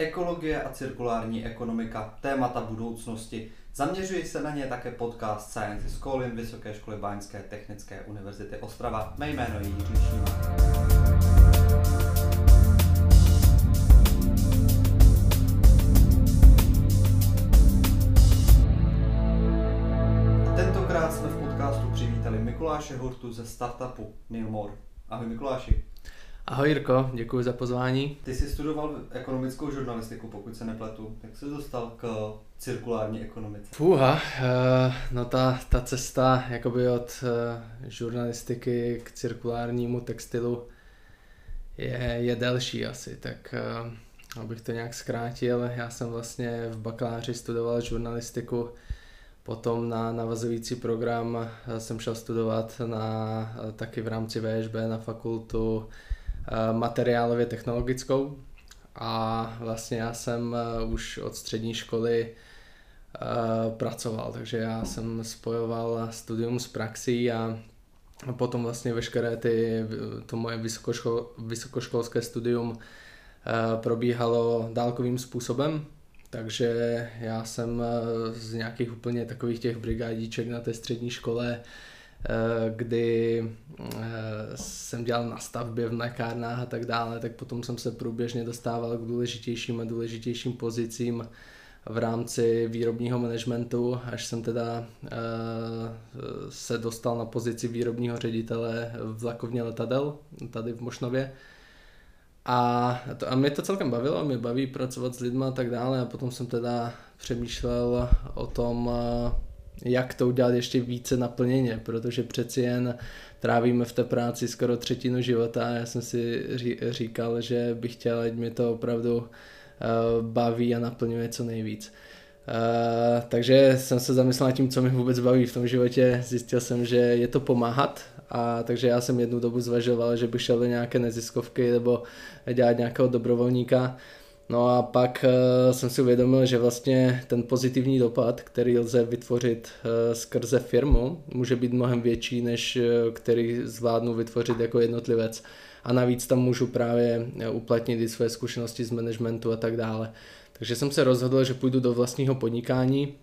Ekologie a cirkulární ekonomika, témata budoucnosti. Zaměřuji se na ně také podcast Science is Calling Vysoké školy Báňské technické univerzity Ostrava. Mé jméno je Jiří Šíma. Tentokrát jsme v podcastu přivítali Mikuláše Hurtu ze startupu Neilmore. Ahoj Mikuláši. Ahoj Jirko, děkuji za pozvání. Ty jsi studoval ekonomickou žurnalistiku, pokud se nepletu. Jak jsi dostal k cirkulární ekonomice? Fuha, eh, no ta, ta cesta jakoby od eh, žurnalistiky k cirkulárnímu textilu je, je delší asi, tak eh, abych to nějak zkrátil, já jsem vlastně v bakaláři studoval žurnalistiku, potom na navazující program jsem šel studovat na, taky v rámci VŠB na fakultu materiálově technologickou. A vlastně já jsem eh, už od střední školy eh, pracoval, takže já jsem spojoval studium s praxí a potom vlastně veškeré ty, to moje vysokoškol, vysokoškolské studium probíhalo dálkovým způsobem, takže já jsem z nějakých úplně takových těch brigádiček na té střední škole Eh, kdy eh, jsem dělal na stavbě v mlékárnách a tak dále, tak potom jsem se průběžně dostával k důležitějším a důležitějším pozicím v rámci výrobního managementu, až jsem teda eh, se dostal na pozici výrobního ředitele v lakovně letadel tady v Mošnově. A, to, a mě to celkem bavilo, mě baví pracovat s lidmi a tak dále a potom jsem teda přemýšlel o tom, jak to udělat ještě více naplněně, protože přeci jen trávíme v té práci skoro třetinu života a já jsem si říkal, že bych chtěl, ať mě to opravdu eh, baví a naplňuje co nejvíc. Uh, takže jsem se zamyslel nad tím, co mi vůbec baví v tom životě. Zjistil jsem, že je to pomáhat a takže já jsem jednu dobu zvažoval, že bych šel do nějaké neziskovky nebo dělat nějakého dobrovolníka. No a pak uh, jsem si uvědomil, že vlastně ten pozitivní dopad, který lze vytvořit uh, skrze firmu, může být mnohem větší, než uh, který zvládnu vytvořit jako jednotlivec. A navíc tam můžu právě uplatnit i své zkušenosti z managementu a tak dále. Takže jsem se rozhodl, že půjdu do vlastního podnikání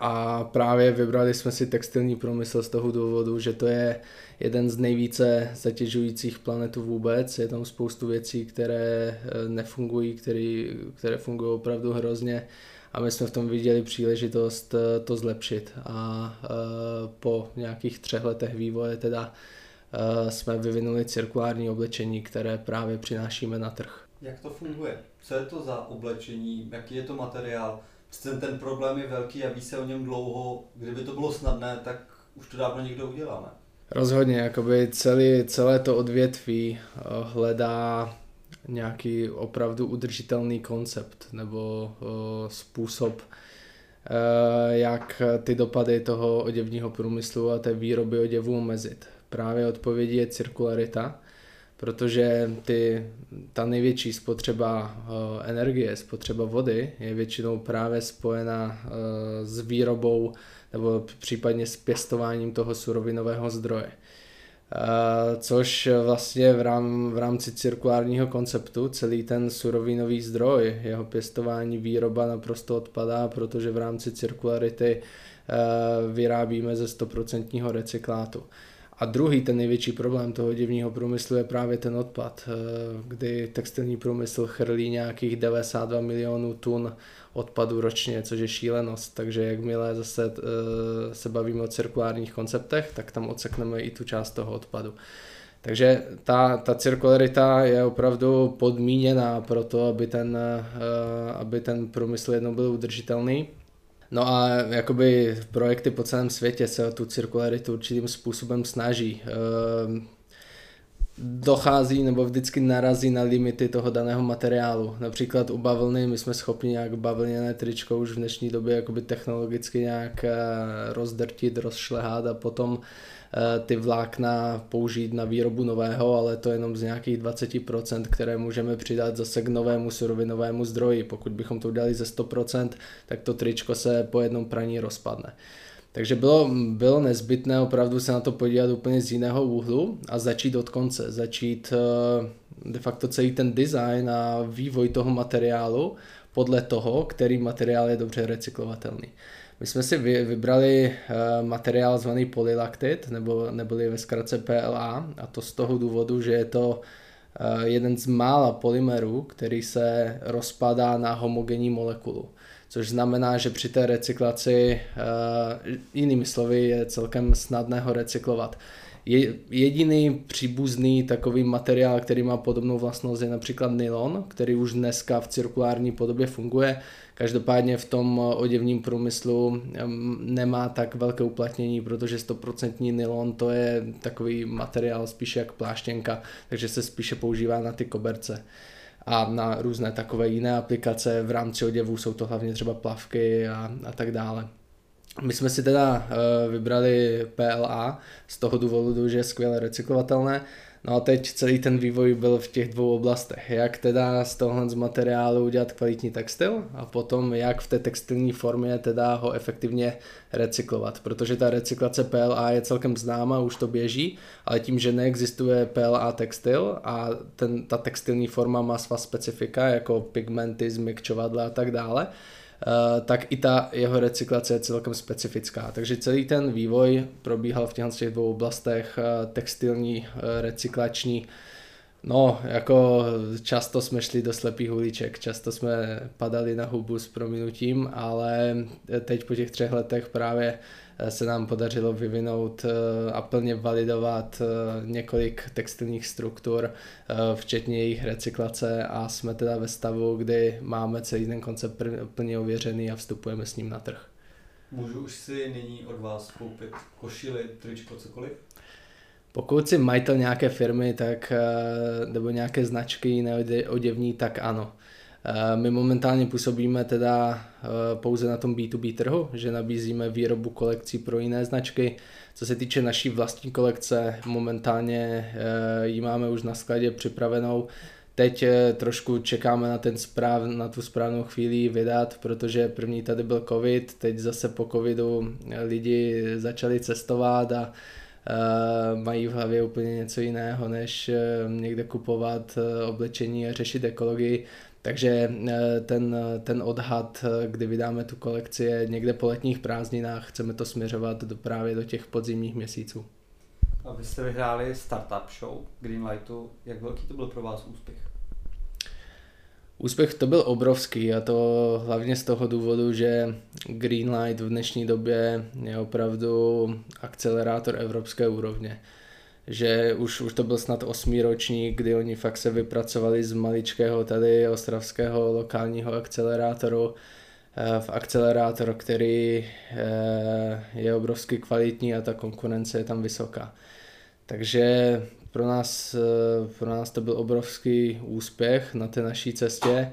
a právě vybrali jsme si textilní průmysl z toho důvodu, že to je jeden z nejvíce zatěžujících planetů vůbec. Je tam spoustu věcí, které eh, nefungují, které, které fungují opravdu hrozně a my jsme v tom viděli příležitost eh, to zlepšit a eh, po nějakých třech letech vývoje teda jsme vyvinuli cirkulární oblečení, které právě přinášíme na trh. Jak to funguje? Co je to za oblečení? Jaký je to materiál? Ten, ten problém je velký a ví se o něm dlouho. Kdyby to bylo snadné, tak už to dávno někdo udělá, ne? Rozhodně, jakoby celý, celé to odvětví eh, hledá nějaký opravdu udržitelný koncept nebo uh, způsob, uh, jak ty dopady toho oděvního průmyslu a té výroby oděvů omezit. Právě odpovědí je cirkularita, protože ty, ta největší spotřeba uh, energie, spotřeba vody je většinou právě spojena s výrobou nebo případně s pěstováním toho surovinového zdroje. Což vlastně v, rám, v rámci cirkulárního konceptu celý ten surovinový zdroj, jeho pěstování, výroba naprosto odpadá, protože v rámci cirkularity vyrábíme ze 100% recyklátu. A druhý, ten největší problém toho divního průmyslu je právě ten odpad, kdy textilní průmysl chrlí nějakých 92 milionů tun odpadu ročně, což je šílenost. Takže jakmile zase uh, se bavíme o cirkulárních konceptech, tak tam odsekneme i tu část toho odpadu. Takže ta, ta cirkularita je opravdu podmíněná pro to, aby ten, uh, aby ten průmysl jednou byl udržitelný. No a jakoby projekty po celém světě se o tu cirkularitu určitým způsobem snaží. Uh, dochází nebo vždycky narazí na limity toho daného materiálu. Například u bavlny my jsme schopni nějak bavlněné tričko už v dnešní době jakoby technologicky nějak eh, rozdrtit, rozšlehat a potom ty vlákna použít na výrobu nového, ale to jenom z nějakých 20%, které můžeme přidat zase k novému surovinovému zdroji. Pokud bychom to udělali ze 100%, tak to tričko se po jednom praní rozpadne. Takže bylo, bylo nezbytné opravdu se na to podívat úplně z jiného úhlu a začít od konce, začít de facto celý ten design a vývoj toho materiálu podle toho, který materiál je dobře recyklovatelný. My jsme si vybrali materiál zvaný polylactit, nebo neboli ve zkratce PLA, a to z toho důvodu, že je to jeden z mála polymerů, který se rozpadá na homogenní molekulu což znamená, že při té recyklaci, uh, jinými slovy, je celkem snadné ho recyklovat. Je, jediný příbuzný takový materiál, který má podobnou vlastnost, je například nylon, který už dneska v cirkulární podobě funguje. Každopádně v tom oděvním průmyslu nemá tak velké uplatnění, protože 100% nylon to je takový materiál spíše jak pláštěnka, takže se spíše používá na ty koberce a na různé takové jiné aplikace v rámci oděvů jsou to hlavně třeba plavky a, a tak dále. My jsme si teda uh, vybrali PLA z toho důvodu, že je skvěle recyklovatelné No a teď celý ten vývoj byl v těch dvou oblastech. Jak teda z tohohle z materiálu udělat kvalitní textil a potom jak v té textilní formě teda ho efektivně recyklovat. Protože ta recyklace PLA je celkem známa, už to běží, ale tím, že neexistuje PLA textil a ten, ta textilní forma má svá specifika jako pigmenty, změkčovadla a tak dále, Eh, tak i ta jeho recyklace je celkem specifická. Takže celý ten vývoj probíhal v těch dvou oblastech, eh, textilní, eh, recyklační, No, jako často jsme šli do slepých uliček, často jsme padali na hubu s prominutím, ale teď po těch třech letech právě se nám podařilo vyvinout eh, a plně validovat eh, několik textilních struktur, eh, včetně jejich recyklace a jsme teda ve stavu, kdy máme celý ten koncept plně ověřený a vstupujeme s ním na trh. Můžu už si nyní od vás koupit košily, tričko, cokoliv? Pokud si majitel nějaké firmy, tak, nebo nějaké značky neoděvní, tak ano. Eh, my momentálně působíme teda eh, pouze na tom B2B trhu, že nabízíme výrobu kolekcí pro jiné značky. Co se týče naší vlastní kolekce, momentálně eh, ji máme už na skladě připravenou. Teď trošku čekáme na, ten správ, na tu správnou chvíli vydat, protože první tady byl covid, teď zase po covidu lidi začali cestovat a mají v hlavě úplně něco jiného, než někde kupovat oblečení a řešit ekologii. Takže eh, ten, ten odhad, eh, kdy vydáme tu kolekci, je někde po letních prázdninách. Chceme to směřovat do, právě do těch podzimních měsíců. A vy jste vyhráli startup show Greenlightu. Jak velký to byl pro vás úspěch? Úspěch to byl obrovský a to hlavně z toho důvodu, že Greenlight v dnešní době je opravdu akcelerátor evropské úrovně že už, už to byl snad osmý ročník, kdy oni fakt se vypracovali z maličkého tady ostravského lokálního akcelerátoru eh, v akcelerátor, který eh, je obrovsky kvalitní a ta konkurence je tam vysoká. Takže pro nás, eh, pro nás to byl obrovský úspěch na té naší cestě.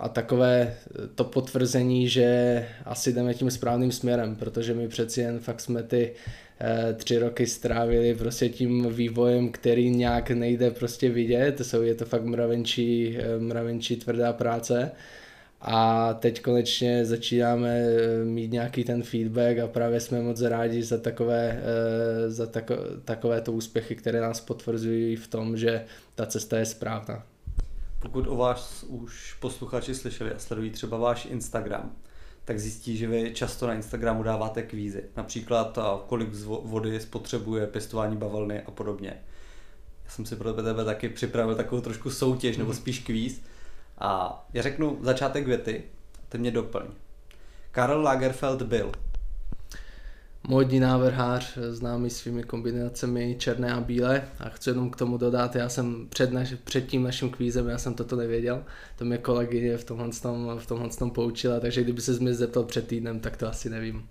A takové to potvrzení, že asi jdeme tím správným směrem, protože my přeci jen fakt jsme ty Eh, tři roky strávili prostě tím vývojem, který nějak nejde prostě vidět, jsou, je to fakt mravenčí, eh, mravenčí tvrdá práce a teď konečně začínáme eh, mít nějaký ten feedback a právě jsme moc rádi za takové, za tako, takové to úspěchy, které nás potvrzují v tom, že ta cesta je správná. Pokud o vás už posluchači slyšeli a sledují třeba váš Instagram, tak zjistí, že vy často na Instagramu dáváte kvízy. Například kolik vody spotřebuje pěstování bavlny a podobně. Já jsem si pro tebe taky připravil takovou trošku soutěž, nebo spíš kvíz. A já řeknu začátek věty, ty mě doplň. Karl Lagerfeld byl módní návrhář, známý svými kombinacemi černé a bílé a chci jenom k tomu dodat, já jsem před, naš, před tím naším kvízem, já jsem toto nevěděl, to mě kolegyně v tomhle, tom, v tomhle tom poučila, takže kdyby se mě zeptal před týdnem, tak to asi nevím.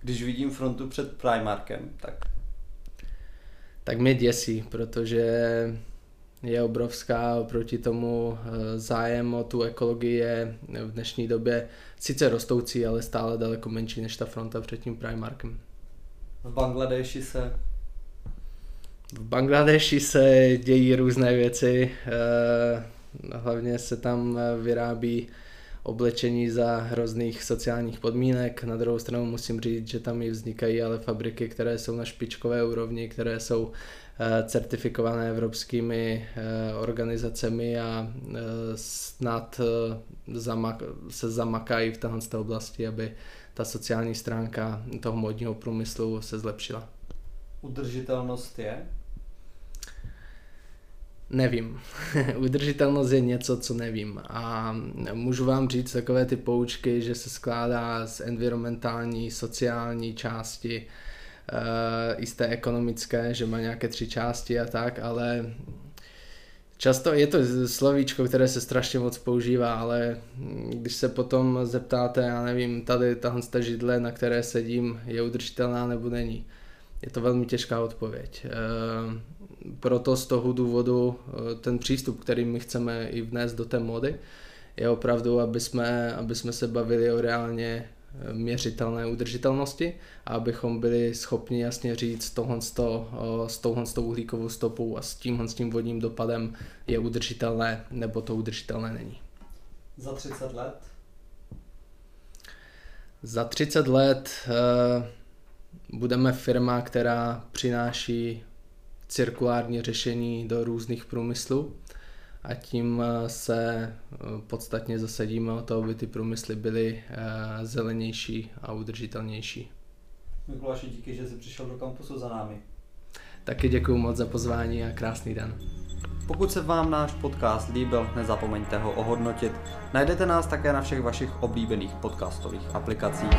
Když vidím frontu před Primarkem, tak... Tak mě děsí, protože je obrovská, oproti tomu eh, zájem o tu ekologii je v dnešní době sice rostoucí, ale stále daleko menší než ta fronta před tím Primarkem. V Bangladeši se v Bangladeši se dějí různé věci, eh, hlavně se tam vyrábí oblečení za hrozných sociálních podmínek. Na druhou stranu musím říct, že tam i vznikají ale fabriky, které jsou na špičkové úrovni, které jsou certifikované evropskými eh, organizacemi a eh, snad se zamakají v této oblasti, aby ta sociální stránka toho modního průmyslu se zlepšila. Udržitelnost je Nevím. Udržitelnost je něco, co nevím. A můžu vám říct takové ty poučky, že se skládá z environmentální, sociální části, i z té ekonomické, že má nějaké tři části a tak, ale Často je to slovíčko, které se strašně moc používá, ale když se potom zeptáte, já nevím, tady tahle židle, na které sedím, je udržitelná nebo není, je to velmi těžká odpověď. Uh, proto z toho důvodu eh, ten přístup, který my chceme i vnést do té mody, je opravdu, aby jsme, aby jsme se bavili o reálně eh, měřitelné udržitelnosti a abychom byli schopni jasně říct tohle s touhle s tou uhlíkovou stopou a s tímhle s tím vodním dopadem je udržitelné nebo to udržitelné není. Za 30 let? Za 30 let uh, budeme firma, která přináší cirkulární řešení do různých průmyslů a tím eh, se eh, podstatně zasadíme o to, aby ty průmysly byly eh, zelenější a udržitelnější. Mikuláši, díky, že jsi přišel do kampusu za námi. Taky děkuji moc za pozvání a krásný den. Pokud se vám náš podcast líbil, nezapomeňte ho ohodnotit. Najdete nás také na všech vašich oblíbených podcastových aplikacích.